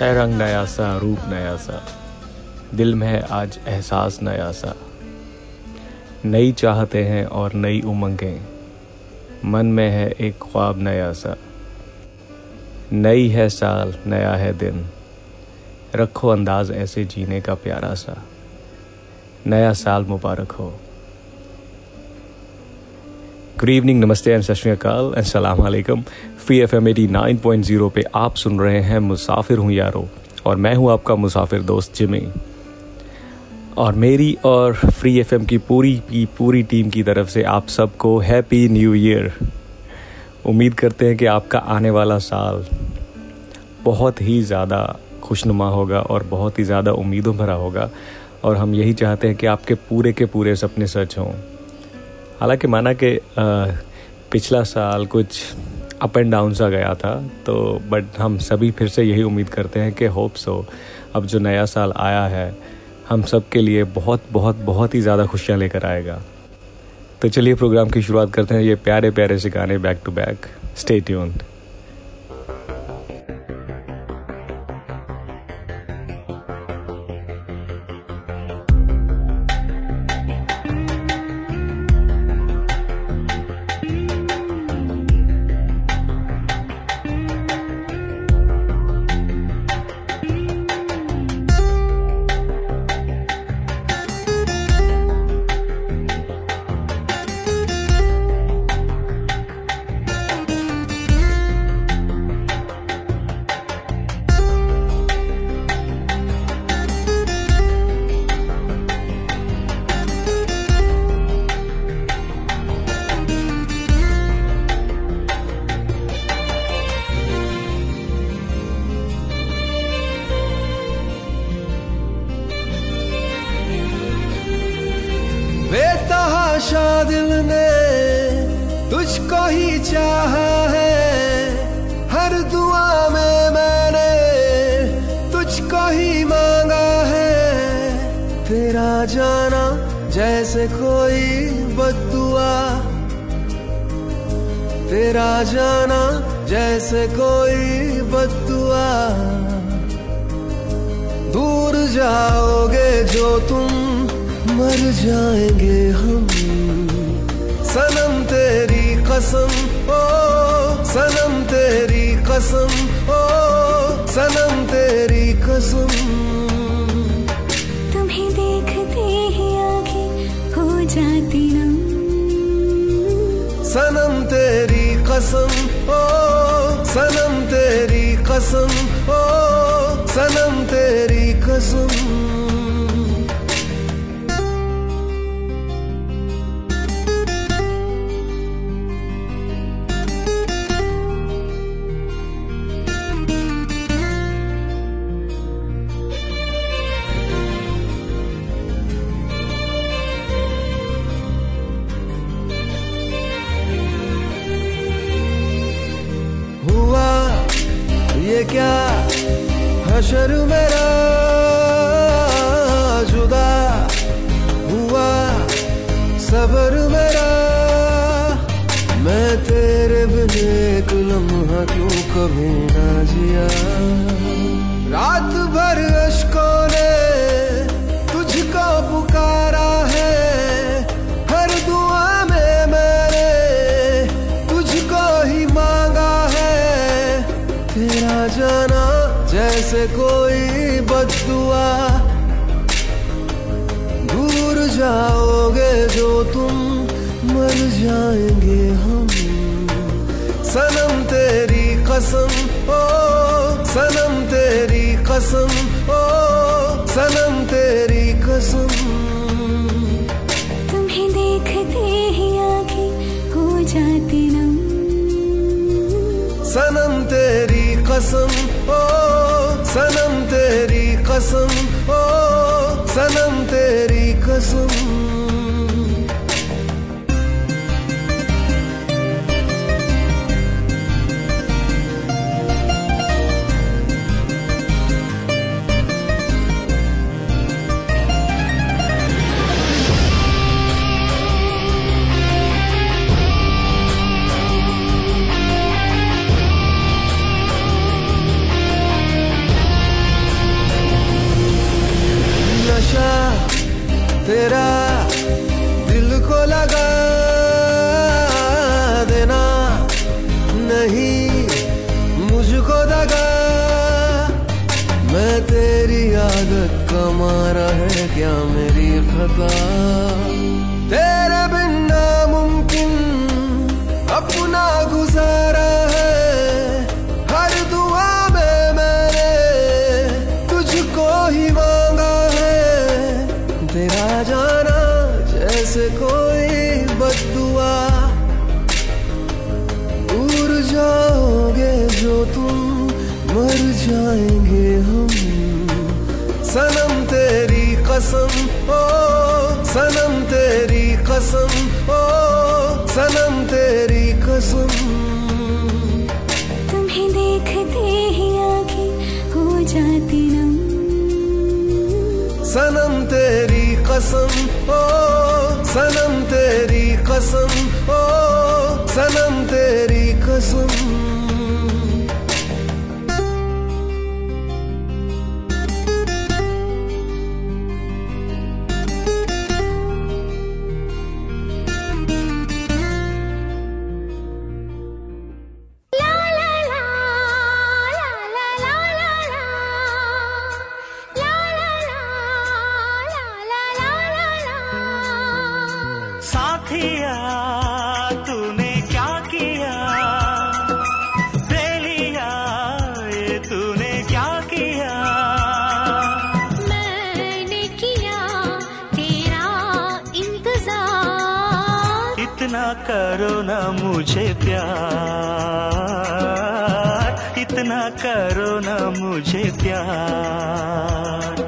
है रंग नया सा, रूप नया सा। दिल में है आज एहसास नया सा। नई चाहते हैं और नई उमंगें। मन में है एक ख्वाब नया सा। नई है साल, नया है दिन। रखो अंदाज ऐसे जीने का प्यारा सा। नया साल मुबारक हो। गुड इवनिंग नमस्ते एंड सत श्री अकाल एंड सलाम अलैकुम। Free F M at nine point zero पे आप सुन रहे हैं मुसाफिर हूँ यारो, और मैं हूँ आपका मुसाफिर दोस्त जिमी। और मेरी और फ्री एफ़ एम की पूरी की पूरी टीम की तरफ़ से आप सबको हैप्पी न्यू ईयर उम्मीद करते हैं कि आपका आने वाला साल बहुत ही ज़्यादा खुशनुमा होगा और बहुत ही ज़्यादा उम्मीदों भरा होगा, और हम यही चाहते हैं कि आपके पूरे के पूरे सपने सच हों। हालाँकि माना कि पिछला साल कुछ अप एंड डाउन सा गया था तो बट हम सभी फिर से यही उम्मीद करते हैं कि होप सो अब जो नया साल आया है, हम सब के लिए बहुत बहुत बहुत ही ज़्यादा खुशियाँ लेकर आएगा। तो चलिए प्रोग्राम की शुरुआत करते हैं ये प्यारे प्यारे से गाने back to back stay tuned तेरी करो ना मुझे प्यार। इतना करो ना मुझे प्यार।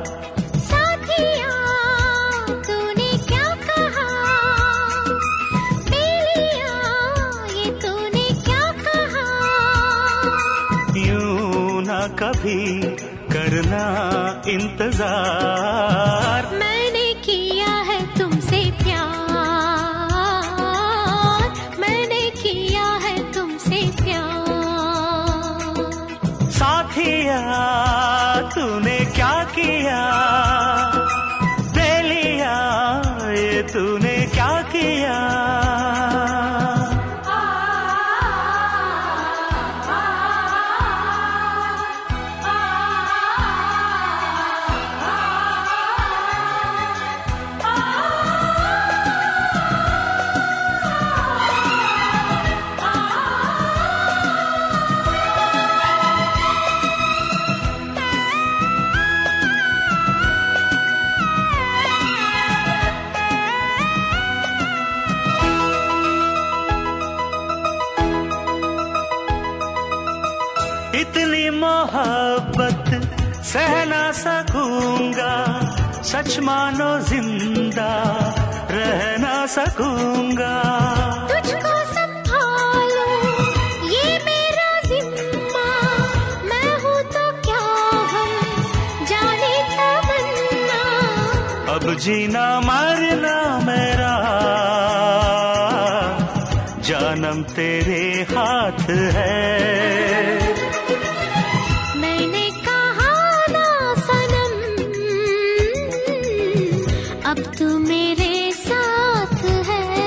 अब जीना मारना मेरा। जानम तेरे हाथ है। मैंने कहा सनम अब तू मेरे साथ है।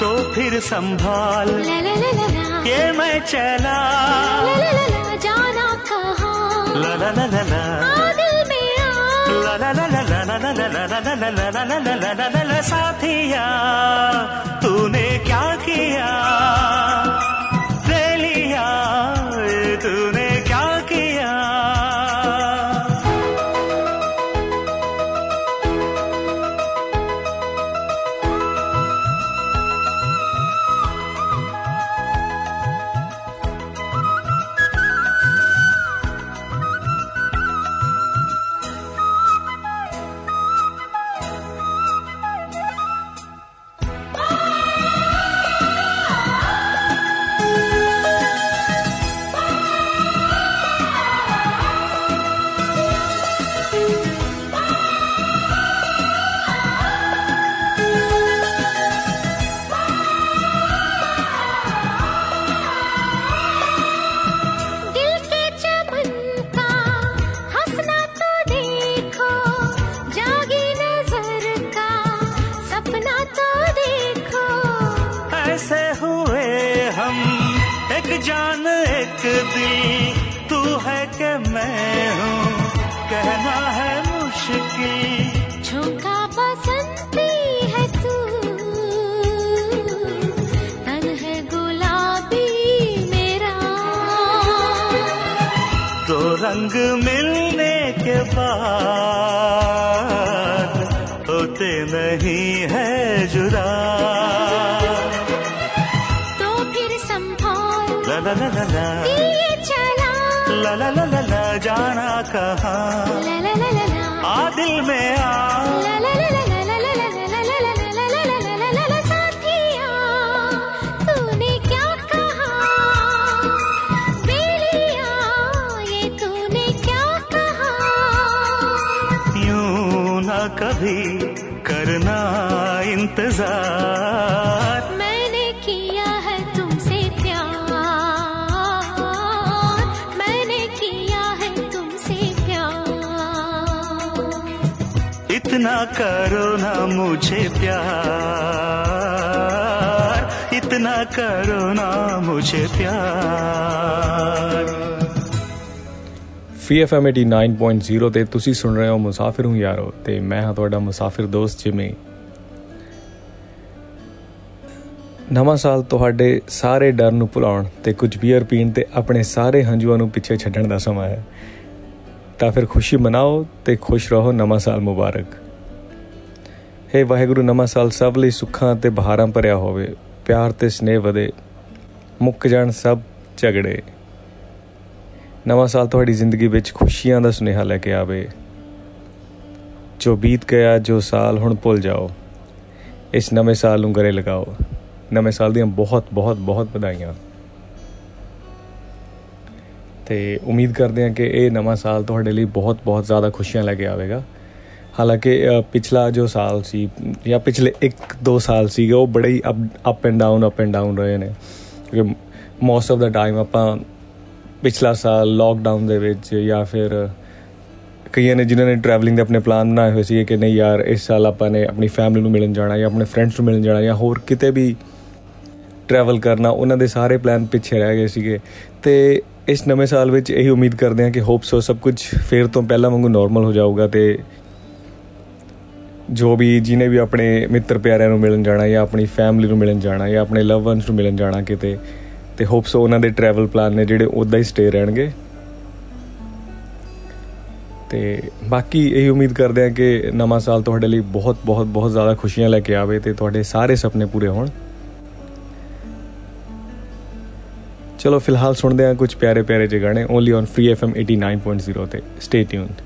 तो फिर संभाल ला ला के मैं चला। ला ला ला ला जाना कहा? ला ला ला ला, ला। साथिया तूने क्या किया तूने रंग मिलने के बाद होते नहीं है जुदा तो फिर संभाल ला ला ला ला ला चला ला ला ला ला ला जाना कहाँ ला ला ला ला ला आ दिल में आ ला ला ला ला ला करो ना मुझे प्यार इतना करो ना मुझे प्यार FreeFM 89.0 ਤੇ ਤੁਸੀਂ ਸੁਣ ਰਹੇ ਹੋ ਮੁਸਾਫਿਰ ਹੂੰ ਯਾਰੋ ਤੇ ਮੈਂ ਹਾਂ ਤੁਹਾਡਾ ਮੁਸਾਫਿਰ ਦੋਸਤ ਜਿਮੀ ਨਵਾਂ ਸਾਲ ਤੁਹਾਡੇ ਸਾਰੇ ਡਰ ਨੂੰ ਭੁਲਾਉਣ ਤੇ ਕੁਝ ਬੀਅਰ ਪੀਣ ਤੇ ਆਪਣੇ ਸਾਰੇ ਹੰਝੂਆਂ ਨੂੰ ਪਿੱਛੇ ਛੱਡਣ ਦਾ ਸਮਾਂ ਹੈ ਤਾਂ ਫਿਰ ਖੁਸ਼ੀ ਮਨਾਓ ਤੇ ਖੁਸ਼ ਰਹੋ ਨਵਾਂ ਸਾਲ ਮੁਬਾਰਕ ਹੈ ਵਾਹਿਗੁਰੂ, ਨਵਾਂ ਸਾਲ ਸਭ ਲਈ ਸੁੱਖਾਂ ਤੇ ਬਹਾਰਾਂ ਭਰਿਆ ਹੋਵੇ। ਪਿਆਰ ਤੇ ਸਨੇਹ ਵਧੇ, ਮੁੱਕ ਜਾਣ ਸਭ ਝਗੜੇ। ਨਵਾਂ ਸਾਲ ਤੁਹਾਡੀ ਜ਼ਿੰਦਗੀ ਵਿੱਚ ਖੁਸ਼ੀਆਂ ਦਾ ਸੁਨੇਹਾ ਲੈ ਕੇ ਆਵੇ। ਜੋ ਬੀਤ ਗਿਆ, ਜੋ ਸਾਲ ਹੁਣ ਭੁੱਲ ਜਾਓ, ਇਸ ਨਵੇਂ ਸਾਲ ਨੂੰ ਗਲੇ ਲਗਾਓ। ਨਵੇਂ ਸਾਲ ਦੀਆਂ ਬਹੁਤ ਬਹੁਤ ਬਹੁਤ ਵਧਾਈਆਂ। ਤੇ ਉਮੀਦ ਕਰਦੇ ਹਾਂ ਕਿ ਇਹ ਨਵਾਂ ਸਾਲ ਤੁਹਾਡੇ ਲਈ ਬਹੁਤ ਬਹੁਤ ਜ਼ਿਆਦਾ ਖੁਸ਼ੀਆਂ ਲੈ ਕੇ ਆਵੇਗਾ। ਹਾਲਾਂਕਿ ਅ, ਪਿਛਲਾ ਜੋ ਸਾਲ ਸੀ ਜਾਂ ਪਿਛਲੇ 1-2 ਸਾਲ ਸੀਗੇ ਉਹ ਬੜੇ ਹੀ up and down up and down ਰਹੇ ਨੇ। ਕਿਉਂਕਿ ਮੋਸਟ ਆਫ ਦਾ ਟਾਈਮ ਆਪਾਂ ਪਿਛਲਾ ਸਾਲ ਲੋਕਡਾਊਨ ਦੇ ਵਿੱਚ ਜਾਂ ਫਿਰ ਕਈਆਂ ਨੇ ਜਿਨ੍ਹਾਂ ਨੇ ਟਰੈਵਲਿੰਗ ਦੇ ਆਪਣੇ ਪਲਾਨ ਬਣਾਏ ਹੋਏ ਸੀ ਕਿ ਨਹੀਂ ਯਾਰ ਇਸ ਸਾਲ ਆਪਾਂ ਨੇ ਆਪਣੀ ਫੈਮਿਲੀ ਨੂੰ ਮਿਲਣ ਜਾਣਾ ਜਾਂ ਆਪਣੇ ਫਰੈਂਡਸ ਨੂੰ ਮਿਲਣ ਜਾਣਾ ਜਾਂ ਹੋਰ ਕਿਤੇ ਵੀ ਟਰੈਵਲ ਕਰਨਾ ਉਹਨਾਂ ਦੇ ਸਾਰੇ ਪਲਾਨ ਪਿੱਛੇ ਰਹਿ ਗਏ ਸੀਗੇ। ਤੇ ਇਸ ਨਵੇਂ ਸਾਲ ਵਿੱਚ ਇਹੀ ਉਮੀਦ ਕਰਦੇ ਹਾਂ ਕਿ ਹੋਪ ਸੋ ਸਭ ਕੁਝ ਫੇਰ ਤੋਂ ਪਹਿਲਾਂ ਵਾਂਗੂ ਨਾਰਮਲ ਹੋ ਜਾਊਗਾ ਤੇ ਜੋ ਵੀ ਜਿਨੇ ਵੀ ਆਪਣੇ ਮਿੱਤਰ ਪਿਆਰਿਆਂ ਨੂੰ ਮਿਲਣ ਜਾਣਾ ਜਾਂ ਆਪਣੀ ਫੈਮਿਲੀ ਨੂੰ ਮਿਲਣ ਜਾਣਾ ਜਾਂ ਆਪਣੇ ਲਵ ਵਨਸ ਨੂੰ ਮਿਲਣ ਜਾਣਾ ਕਿਤੇ, ਤੇ ਹੋਪ ਸੋ ਉਹਨਾਂ ਦੇ ਟਰੈਵਲ ਪਲਾਨ ਨੇ ਜਿਹੜੇ ਉਦਾਂ ਹੀ ਸਟੇ ਰਹਿਣਗੇ। ਤੇ ਬਾਕੀ ਇਹੀ ਉਮੀਦ ਕਰਦੇ ਹਾਂ ਕਿ ਨਵਾਂ ਸਾਲ ਤੁਹਾਡੇ ਲਈ ਬਹੁਤ ਬਹੁਤ ਬਹੁਤ ਜ਼ਿਆਦਾ ਖੁਸ਼ੀਆਂ ਲੈ ਕੇ ਆਵੇ ਤੇ ਤੁਹਾਡੇ ਸਾਰੇ ਸੁਪਨੇ ਪੂਰੇ ਹੋਣ। ਚਲੋ ਫਿਲਹਾਲ ਸੁਣਦੇ ਹਾਂ ਕੁਝ ਪਿਆਰੇ ਪਿਆਰੇ ਜਿਹੇ ਗਾਣੇ ਓਨਲੀ ਔਨ ਫ੍ਰੀ ਐਫਐਮ 89.0 ਤੇ। ਸਟੇ ਟਿਊਨਡ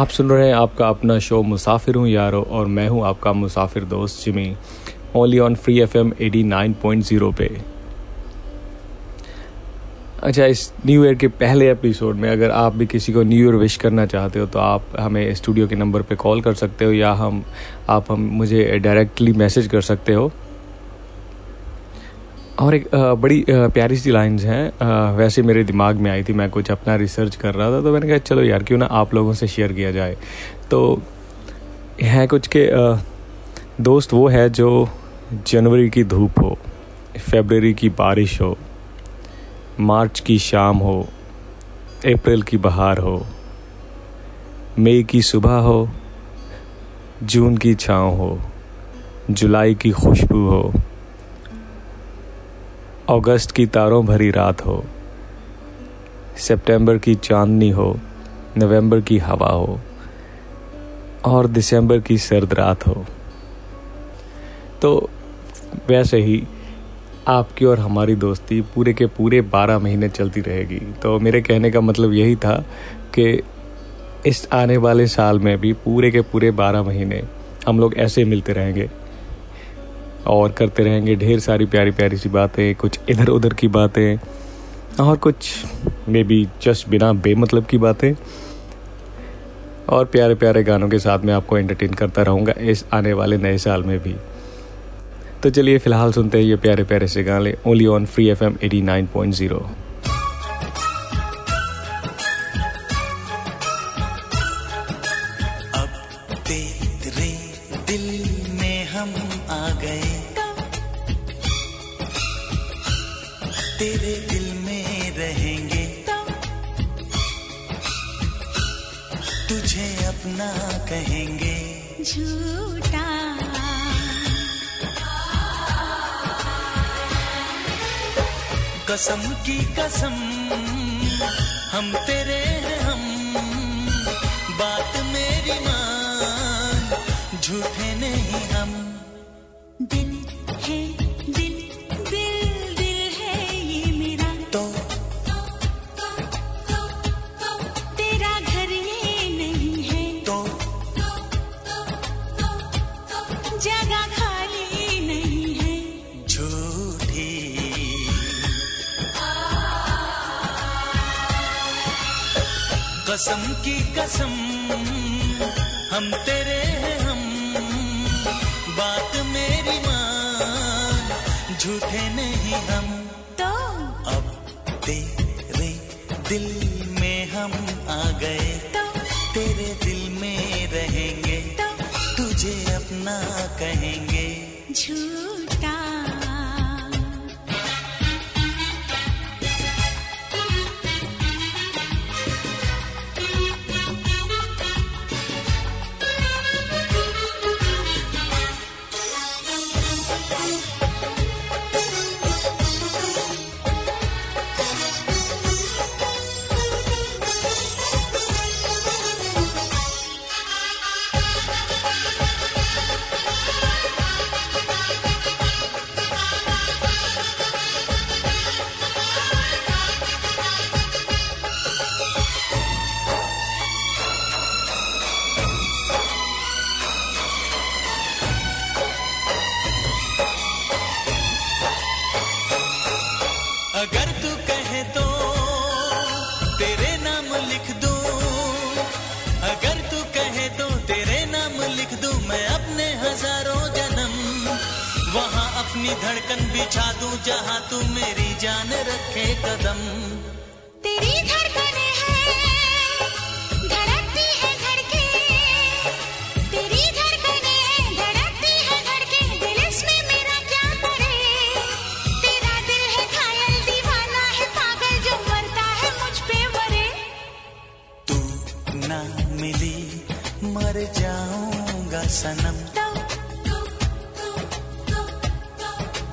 आप सुन रहे हैं आपका अपना शो मुसाफिर हूँ यारो और मैं हूँ आपका मुसाफिर दोस्त Jimmy only on free F M at nine point zero पे। अच्छा इस न्यू ईयर के पहले एपिसोड में अगर आप भी किसी को न्यू ईयर विश करना चाहते हो तो आप हमें स्टूडियो के नंबर पे कॉल कर सकते हो या हम, आप हम, मुझे डायरेक्टली मैसेज कर सकते हो। और एक बड़ी प्यारी सी लाइंस हैं। वैसे मेरे दिमाग में आई थी, मैं कुछ अपना रिसर्च कर रहा था तो मैंने कहा, चलो यार, क्यों ना आप लोगों से शेयर किया जाए? तो है कुछ के दोस्त वो है जो जनवरी की धूप हो फेबररी की बारिश हो, मार्च की शाम हो, अप्रैल की बहार हो, मई की सुबह हो, जून की छाँव हो, जुलाई की खुशबू हो अगस्त की तारों भरी रात हो। सितंबर की चांदनी हो। नवंबर की हवा हो। और दिसंबर की सर्द रात हो। तो वैसे ही आपकी और हमारी दोस्ती पूरे के पूरे बारह महीने चलती रहेगी। तो मेरे कहने का मतलब यही था कि इस आने वाले साल में भी पूरे के पूरे बारह महीने हम लोग ऐसे मिलते रहेंगे। और करते रहेंगे ढेर सारी प्यारी प्यारी सी बातें, कुछ इधर उधर की बातें, और कुछ मे बी जस्ट बिना बेमतलब की बातें। और प्यारे प्यारे गानों के साथ मैं आपको एंटरटेन करता रहूँगा इस आने वाले नए साल में भी। तो चलिए फ़िलहाल सुनते हैं ये प्यारे प्यारे से गाने only on free F M at nine point zero की कसम। कसम की कसम हम तेरे हैं हम। बात मेरी मान झूठे नहीं हम। तो अब तेरे दिल में हम आ गए। तो तेरे दिल में रहेंगे। तो तुझे अपना कहेंगे। झूठा।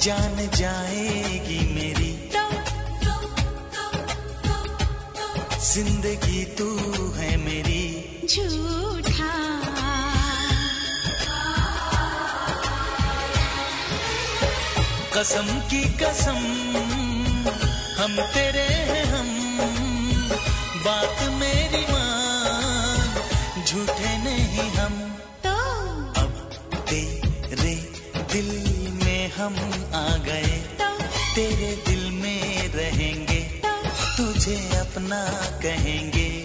जान जाएगी मेरी। ज़िंदगी तू है मेरी। झूठा। कसम की कसम हम तेरे हम आ गए। तेरे दिल में रहेंगे। तुझे अपना कहेंगे।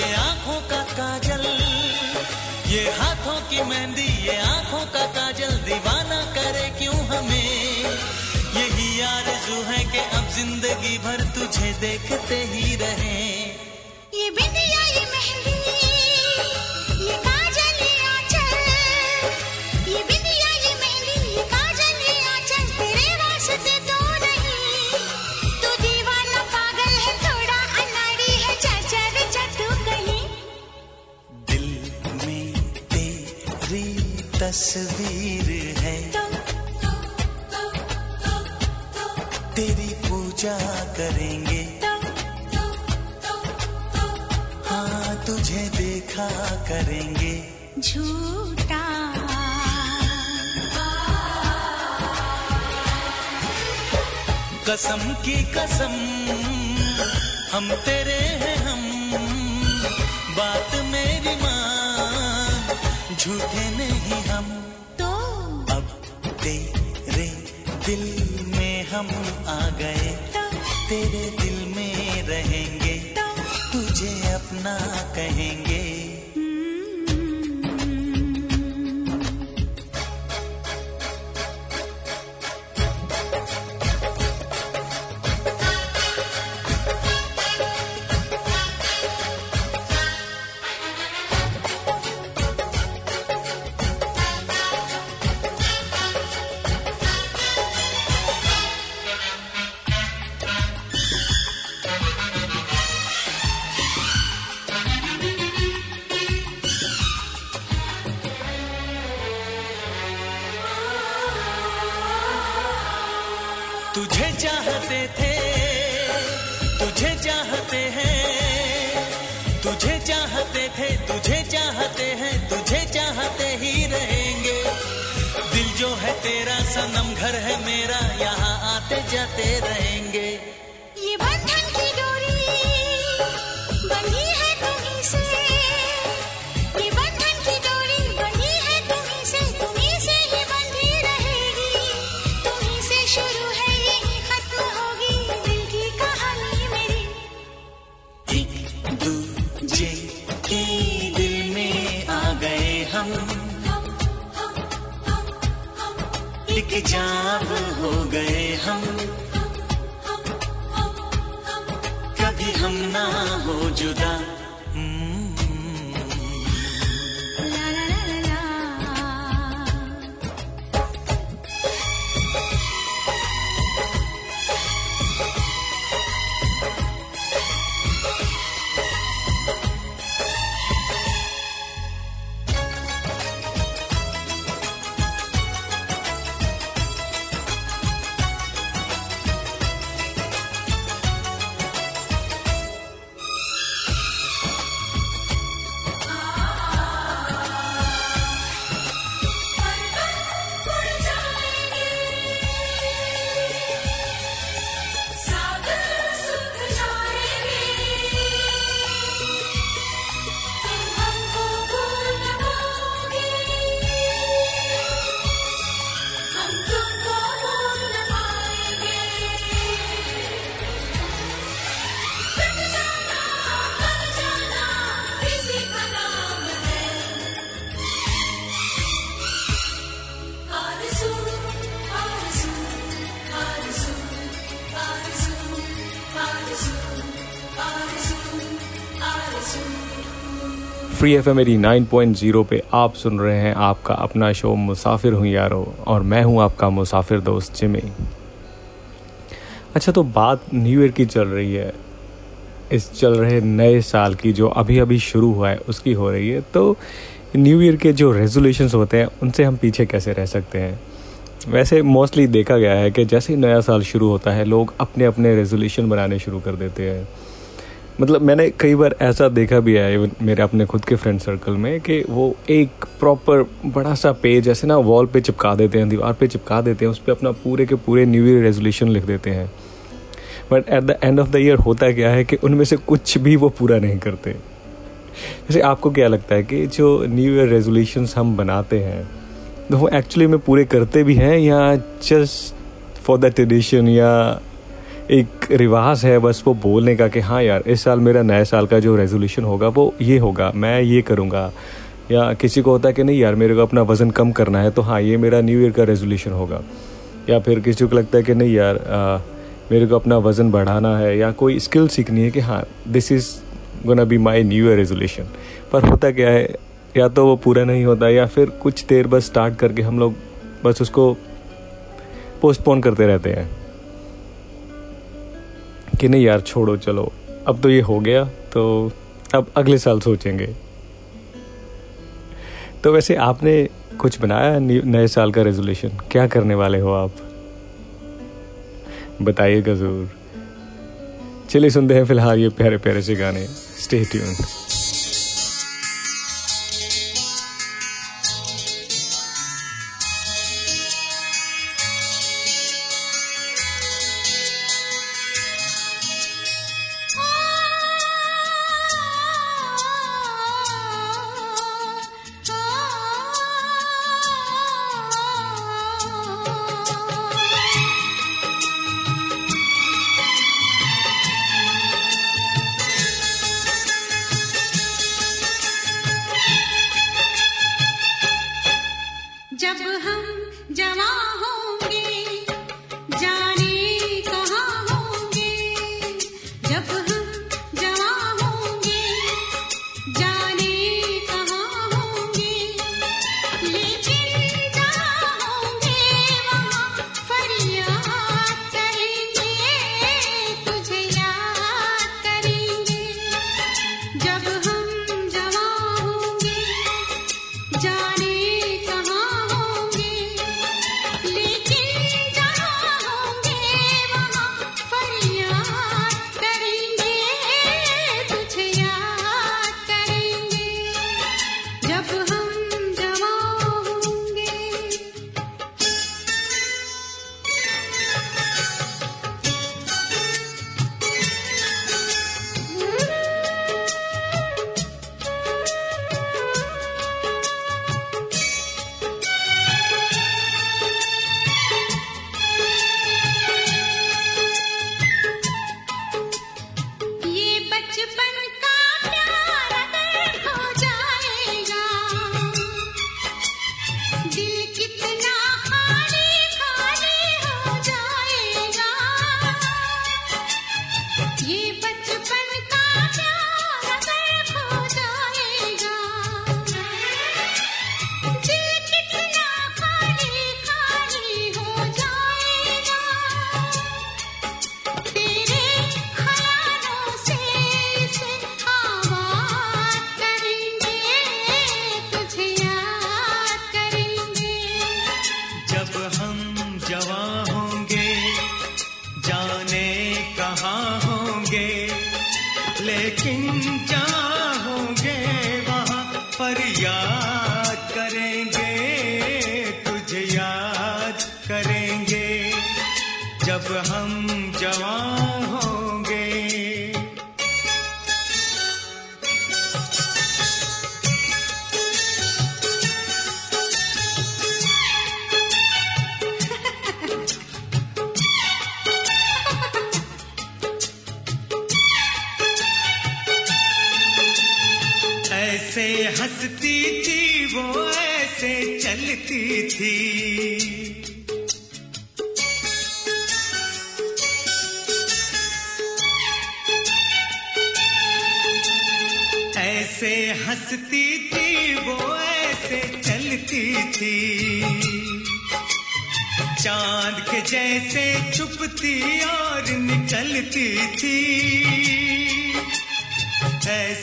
ये आँखों का काजल, ये हाथों की मेहंदी, ये आँखों का काजल, दीवाना करे क्यों हमें? यही यार जो है कि अब ज़िंदगी भर तुझे देखते ही रहें। तस्वीर है। तेरी पूजा करेंगे। हाँ तुझे देखा करेंगे। झूठा। कसम की कसम हम तेरे हैं। झूठे नहीं हम। तो अब तेरे दिल में हम आ गए। तो, तेरे दिल में रहेंगे। तो, तुझे अपना कहेंगे। Free F M nine point zero पे आप सुन रहे हैं आपका अपना शो मुसाफिर हूँ यारो, और मैं हूँ आपका मुसाफिर दोस्त जिमी। अच्छा तो बात न्यू ईयर की चल रही है। इस चल रहे नए साल की जो अभी अभी शुरू हुआ है, उसकी हो रही है। तो न्यू ईयर के जो रेजोल्यूशंस होते हैं, उनसे हम पीछे कैसे रह सकते हैं? वैसे मोस्टली देखा गया है कि जैसे ही नया साल शुरू होता है, लोग अपने अपने रेजोल्यूशन बनाने शुरू कर देते हैं। मतलब मैंने कई बार ऐसा देखा भी है मेरे अपने खुद के फ्रेंड सर्कल में, कि वो एक प्रॉपर बड़ा सा पेज ऐसे ना वॉल पे चिपका देते हैं, दीवार पे चिपका देते हैं, उस पर अपना पूरे के पूरे न्यू ईयर रेजोल्यूशन लिख देते हैं। But at the end of the year होता क्या है कि उनमें से कुछ भी वो पूरा नहीं करते। जैसे आपको क्या लगता है कि जो न्यू ईयर रेजोल्यूशन हम बनाते हैं तो वो एक्चुअली में पूरे करते भी हैं या जस्ट फॉर द ट्रेडिशन या एक रिवाज है बस वो बोलने का कि हाँ यार इस साल मेरा नए साल का जो रेजोल्यूशन होगा वो ये होगा मैं ये करूँगा। या किसी को होता है कि नहीं यार मेरे को अपना वज़न कम करना है तो हाँ ये मेरा न्यू ईयर का रेजोल्यूशन होगा। या फिर किसी को लगता है कि नहीं यार आ, मेरे को अपना वज़न बढ़ाना है या कोई स्किल सीखनी है कि हाँ this is gonna be my new year resolution पर होता क्या है या तो वो पूरा नहीं होता या फिर कुछ देर बस स्टार्ट करके हम लोग बस उसको पोस्टपोन करते रहते हैं। कि नहीं यार, छोड़ो, चलो। अब तो ये हो गया तो अब अगले साल सोचेंगे। तो वैसे आपने कुछ बनाया नए साल का रेजोल्यूशन क्या करने वाले हो आप? बताइएगा ज़रूर। चलिए सुनते हैं फ़िलहाल ये प्यारे प्यारे से गाने। स्टे ट्यून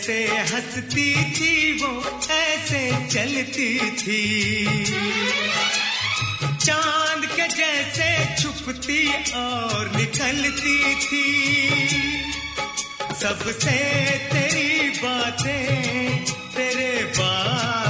ऐसे हंसती थी, वो ऐसे चलती थी। चाँद के जैसे छुपती और निकलती थी। सबसे तेरी बातें तेरे बात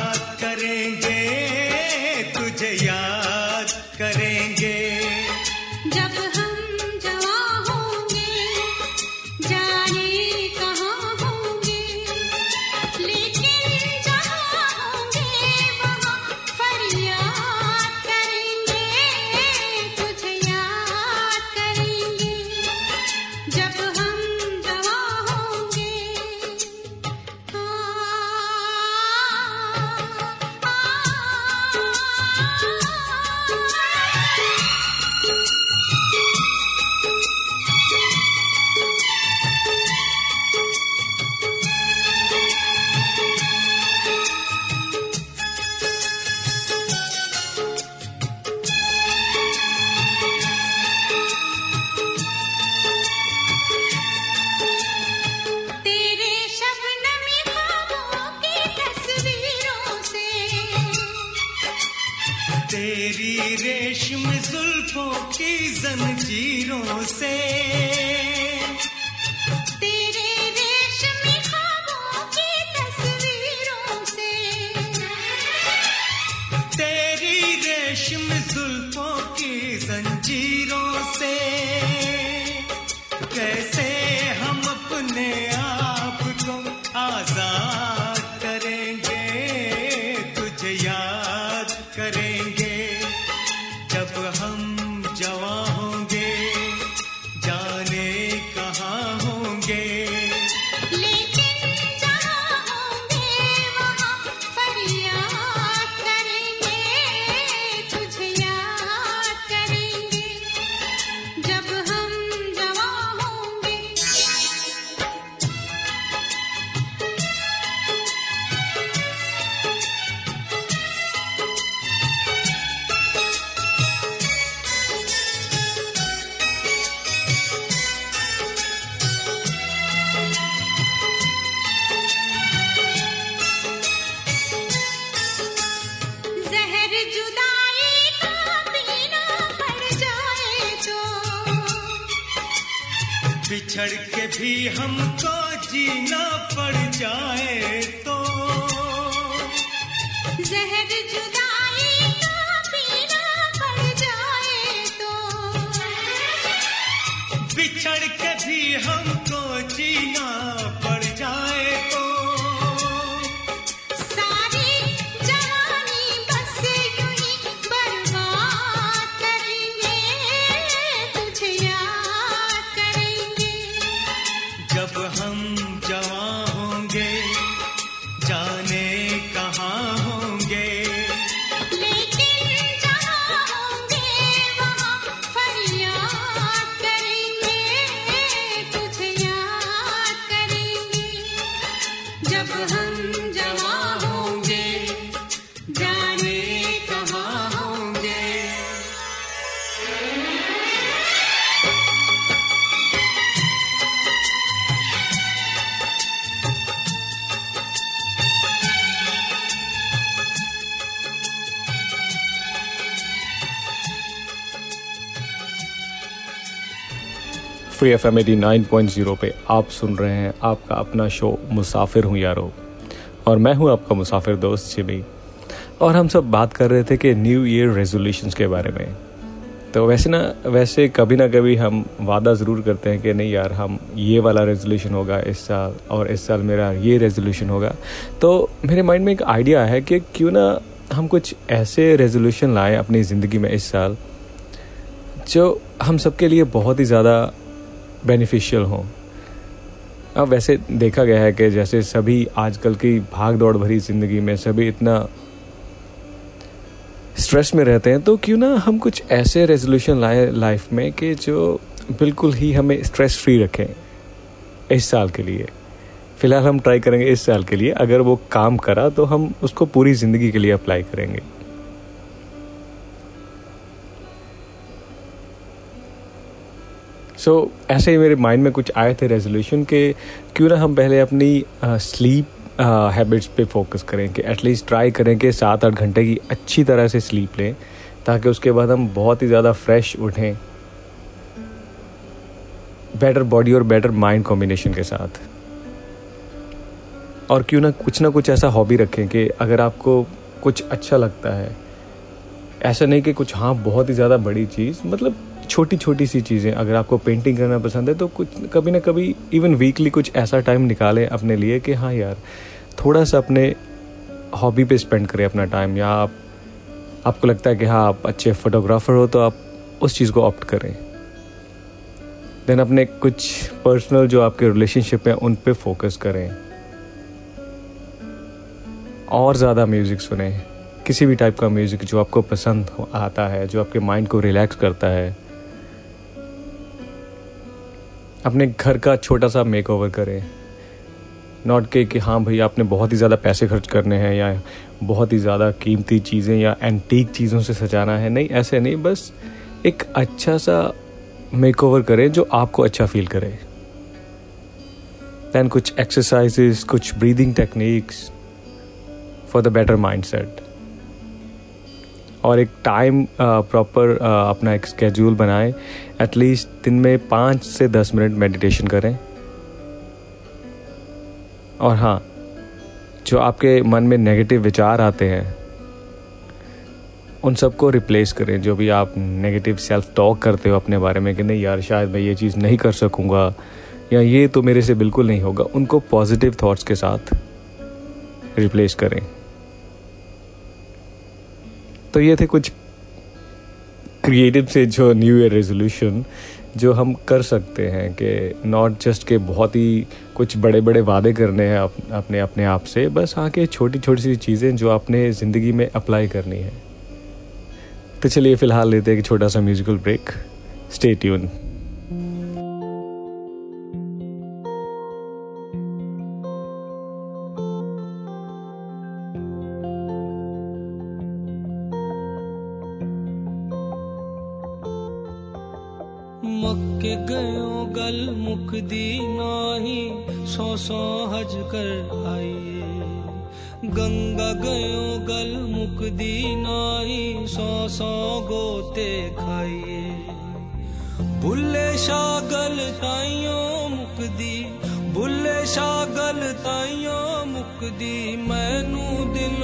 भी हमको जीना पड़ जाए तो। जहर जुदाई का पीना पड़ जाए तो। बिछड़ के भी हमको जीना free F M at nine point zero पे आप सुन रहे हैं आपका अपना शो मुसाफिर हूँ यारो। और मैं हूँ आपका मुसाफिर दोस्त जिमी और हम सब बात कर रहे थे कि न्यू ईयर रेजोल्यूशंस के बारे में। तो वैसे ना, वैसे कभी ना कभी हम वादा ज़रूर करते हैं कि नहीं यार, हम ये वाला रेजोल्यूशन होगा इस साल, और इस साल मेरा ये रेजोल्यूशन होगा। तो मेरे माइंड में एक आइडिया है कि क्यों ना हम कुछ ऐसे रेजोल्यूशन लाएँ अपनी ज़िंदगी में इस साल, जो हम सबके लिए बहुत ही ज़्यादा बेनिफिशियल हों। अब वैसे देखा गया है कि जैसे सभी आजकल की भाग दौड़ भरी ज़िंदगी में सभी इतना स्ट्रेस में रहते हैं तो क्यों ना हम कुछ ऐसे रेजोल्यूशन लाए लाइफ में कि जो बिल्कुल ही हमें स्ट्रेस फ्री रखें इस साल के लिए। फ़िलहाल हम ट्राई करेंगे इस साल के लिए। अगर वो काम करा तो हम उसको पूरी ज़िंदगी के लिए अप्लाई करेंगे। सो so, ऐसे ही मेरे माइंड में कुछ आए थे रेजोल्यूशन के क्यों ना हम पहले अपनी स्लीप हैबिट्स पे फोकस करें कि एटलीस्ट ट्राई करें कि सात आठ घंटे की अच्छी तरह से स्लीप लें ताकि उसके बाद हम बहुत ही ज़्यादा फ्रेश उठें। बेटर बॉडी और बेटर माइंड कॉम्बिनेशन के साथ। और क्यों ना कुछ ना कुछ ऐसा हॉबी रखें कि अगर आपको कुछ अच्छा लगता है ऐसा नहीं कि कुछ हाँ बहुत ही ज़्यादा बड़ी चीज़ मतलब छोटी छोटी सी चीज़ें, अगर आपको पेंटिंग करना पसंद है तो कुछ, कभी ना कभी इवन वीकली कुछ ऐसा टाइम निकालें अपने लिए कि हाँ यार थोड़ा सा अपने हॉबी पे स्पेंड करें अपना टाइम या आप, आपको लगता है कि हाँ आप अच्छे फोटोग्राफर हो तो आप उस चीज़ को ऑप्ट करें। देन अपने कुछ पर्सनल जो आपके रिलेशनशिप हैं, उन पे फोकस करें। और ज़्यादा म्यूज़िक सुने। किसी भी टाइप का म्यूज़िक जो आपको पसंद आता है, जो आपके माइंड को रिलैक्स करता है अपने घर का छोटा सा मेक ओवर करें। नॉट के, कि हाँ भाई, आपने बहुत ही ज़्यादा पैसे खर्च करने हैं या बहुत ही ज़्यादा कीमती चीज़ें या एंटीक चीज़ों से सजाना है। नहीं, ऐसे नहीं, बस एक अच्छा सा मेक ओवर करें जो आपको अच्छा फील करे। दैन कुछ एक्सरसाइजेस कुछ breathing techniques for the better mindset और एक टाइम प्रॉपर अपना एक स्केड्यूल बनाएँ। एटलीस्ट दिन में पाँच से दस मिनट मेडिटेशन करें। और हाँ जो आपके मन में नेगेटिव विचार आते हैं, उन सबको रिप्लेस करें। जो भी आप नेगेटिव सेल्फ टॉक करते हो अपने बारे में कि नहीं यार, शायद मैं ये चीज़ नहीं कर सकूँगा, या ये तो मेरे से बिल्कुल नहीं होगा, उनको पॉजिटिव थॉट्स के साथ रिप्लेस करें। तो ये थे कुछ क्रिएटिव से जो न्यू ईयर रेजोल्यूशन जो हम कर सकते हैं कि नॉट जस्ट के बहुत ही कुछ बड़े बड़े वादे करने हैं अप, अपने अपने आप से बस हाँ के छोटी छोटी सी चीज़ें जो आपने ज़िंदगी में अप्लाई करनी है। तो चलिए फ़िलहाल लेते हैं एक छोटा सा म्यूज़िकल ब्रेक स्टे गल मुकदी नाही सौ सौ हज कर आइए। गंगा गयो गल मुकदी नाही सौ सौ गोते खाइए। बुल्ले शागल ताइयों मुकदी बुल्ले शागल ताइयों मुकदी मैनू दिलों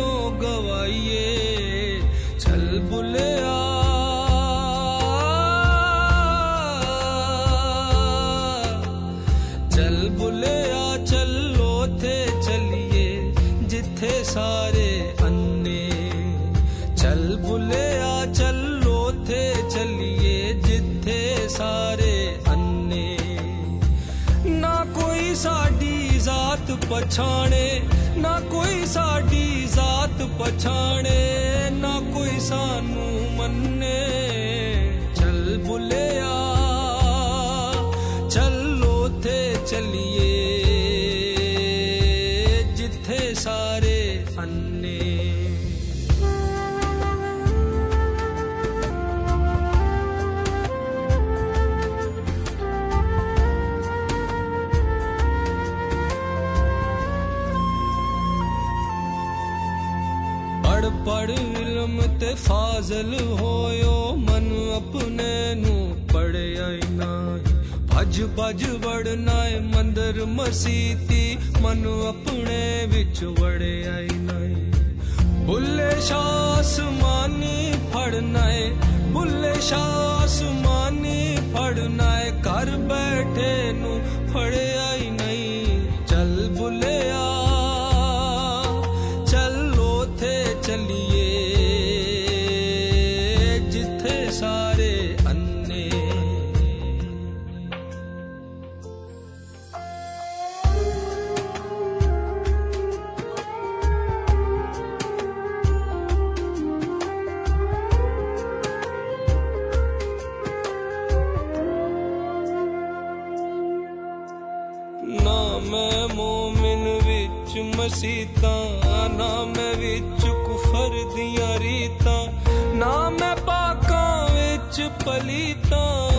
ਮਸੀਤਾਂ ਨਾ ਮੈਂ ਵਿੱਚ ਕੁਫਰ ਦੀਆਂ ਰੀਤਾਂ ਨਾ ਮੈਂ ਪਾਕਾਂ ਵਿੱਚ ਪਲੀਤਾਂ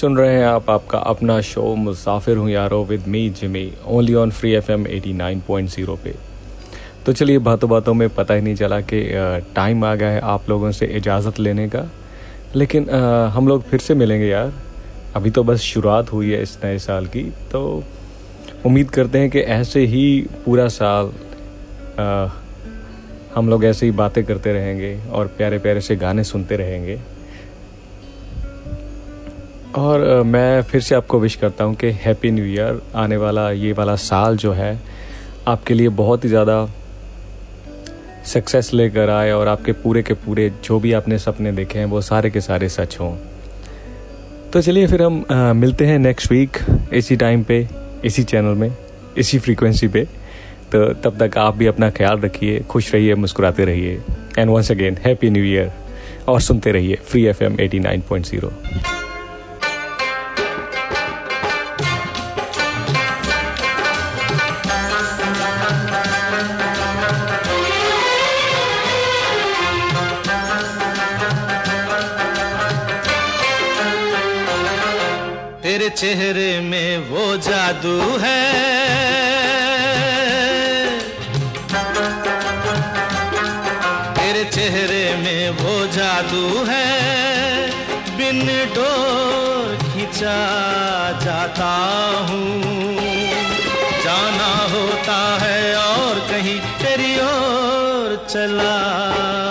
सुन रहे हैं आप आपका अपना शो मुसाफिर हूँ यारो with me Jimmy only on free F M at nine point zero पे। तो चलिए बातों बातों में पता ही नहीं चला कि टाइम आ गया है आप लोगों से इजाज़त लेने का। लेकिन अ, हम लोग फिर से मिलेंगे यार। अभी तो बस शुरुआत हुई है इस नए साल की तो उम्मीद करते हैं कि ऐसे ही पूरा साल अ, हम लोग ऐसे ही बातें करते रहेंगे और प्यारे प्यारे से गाने सुनते रहेंगे। और मैं फिर से आपको विश करता हूँ कि हैप्पी न्यू ईयर आने वाला ये वाला साल जो है आपके लिए बहुत ही ज़्यादा सक्सेस लेकर आए और आपके पूरे के पूरे जो भी आपने सपने देखे हैं वो सारे के सारे सच हों। तो चलिए फिर हम अ, मिलते हैं नेक्स्ट वीक इसी टाइम पे इसी चैनल में इसी फ्रीक्वेंसी पे। तो तब तक आप भी अपना ख्याल रखिए खुश रहिए मुस्कुराते रहिए। And once again happy new year और सुनते रहिए free F M at nine point zero चेहरे में वो जादू है। तेरे चेहरे में वो जादू है। बिन डोर खिंचा जाता हूँ। जाना होता है और कहीं तेरी ओर चला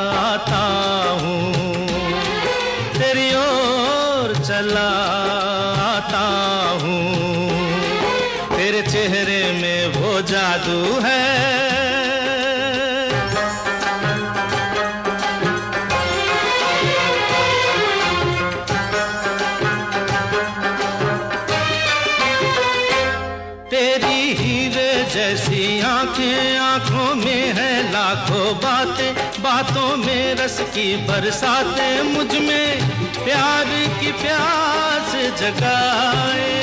में रस की बरसातें मुझमें प्यार की प्यास जगाए।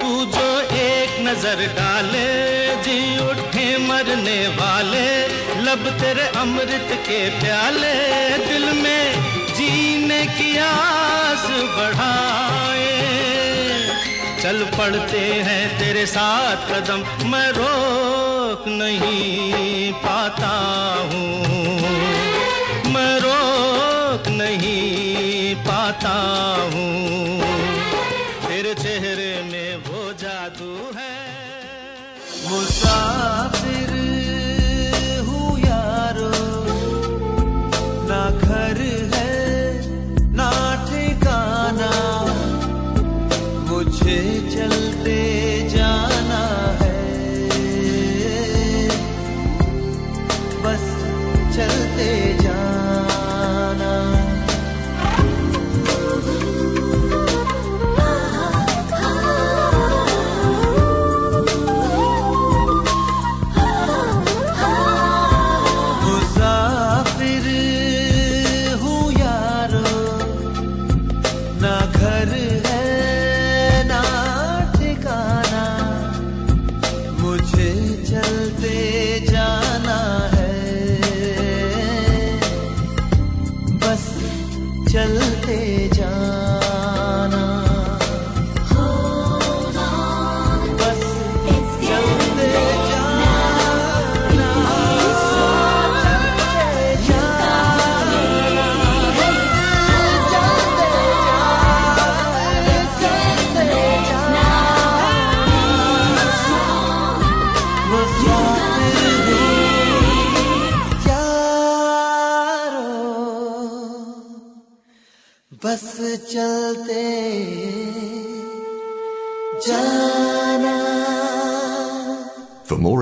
तू जो एक नज़र डाले, जी उठे मरने वाले, लब तेरे अमृत के प्याले, दिल में जीने की आस बढ़ाए। चल पड़ते हैं तेरे साथ कदम। मैं रोक नहीं पाता हूँ। मैं रोक नहीं पाता हूँ। तेरे चेहरे में वो जादू है। मुसाफिर